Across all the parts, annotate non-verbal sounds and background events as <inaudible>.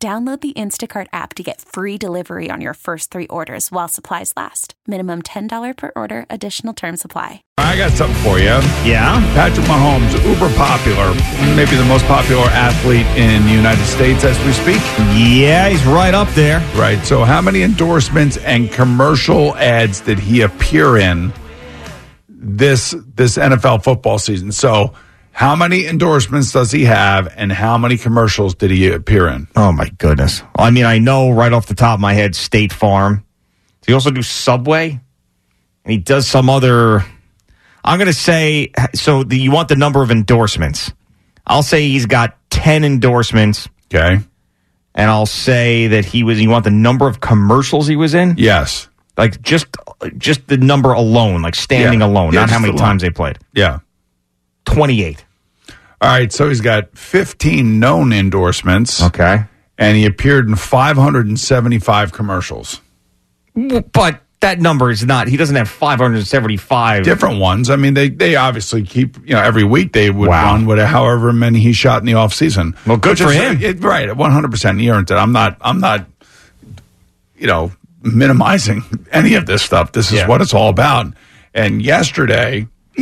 Download the Instacart app to get free delivery on your first three orders while supplies last. Minimum $10 per order, additional term supply. I got something for you. Yeah. Patrick Mahomes, uber popular, maybe the most popular athlete in the United States as we speak. Yeah, he's right up there. Right. So, how many endorsements and commercial ads did he appear in this this NFL football season? So, how many endorsements does he have, and how many commercials did he appear in? Oh my goodness. I mean, I know right off the top of my head, State Farm. Does he also do Subway? And he does some other. I'm going to say so. The, you want the number of endorsements? I'll say he's got ten endorsements, Okay. and I'll say that he was. You want the number of commercials he was in? Yes. Like just just the number alone, like standing Yeah. alone, Yeah, not how many alone. times they played. Yeah. Twenty eight. All right. So he's got 15 known endorsements, Okay. and he appeared in 575 commercials. But that number is not. He doesn't have 575. different ones. I mean, they they obviously keep you know every week they would Wow. run with however many he shot in the off season. Well, good for him. It, right, one hundred percent. He earned it. I'm not. I'm not. You know, minimizing <laughs> any of this stuff. This is Yeah. what it's all about. And yesterday, <clears throat>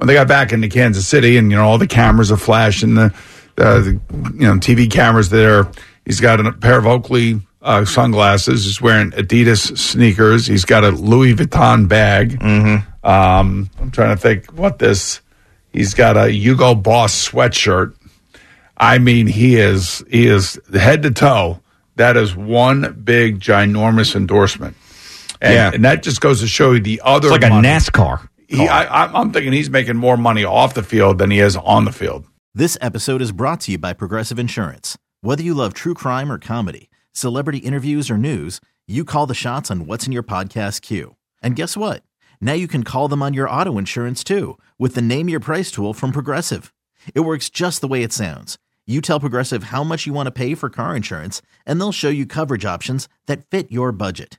when they got back into Kansas City, and you know all the cameras are flashing, the, uh, the you know TV cameras there. He's got a pair of Oakley uh, sunglasses. He's wearing Adidas sneakers. He's got a Louis Vuitton bag. Mm-hmm. Um, I'm trying to think what this. He's got a Hugo Boss sweatshirt. I mean, he is he is head to toe. That is one big ginormous endorsement. And, Yeah. and that just goes to show you the other. It's like a. NASCAR. He, I, I'm- I'm thinking he's making more money off the field than he is on the field. This episode is brought to you by Progressive Insurance. Whether you love true crime or comedy, celebrity interviews or news, you call the shots on what's in your podcast queue. And guess what? Now you can call them on your auto insurance too with the Name Your Price tool from Progressive. It works just the way it sounds. You tell Progressive how much you want to pay for car insurance, and they'll show you coverage options that fit your budget.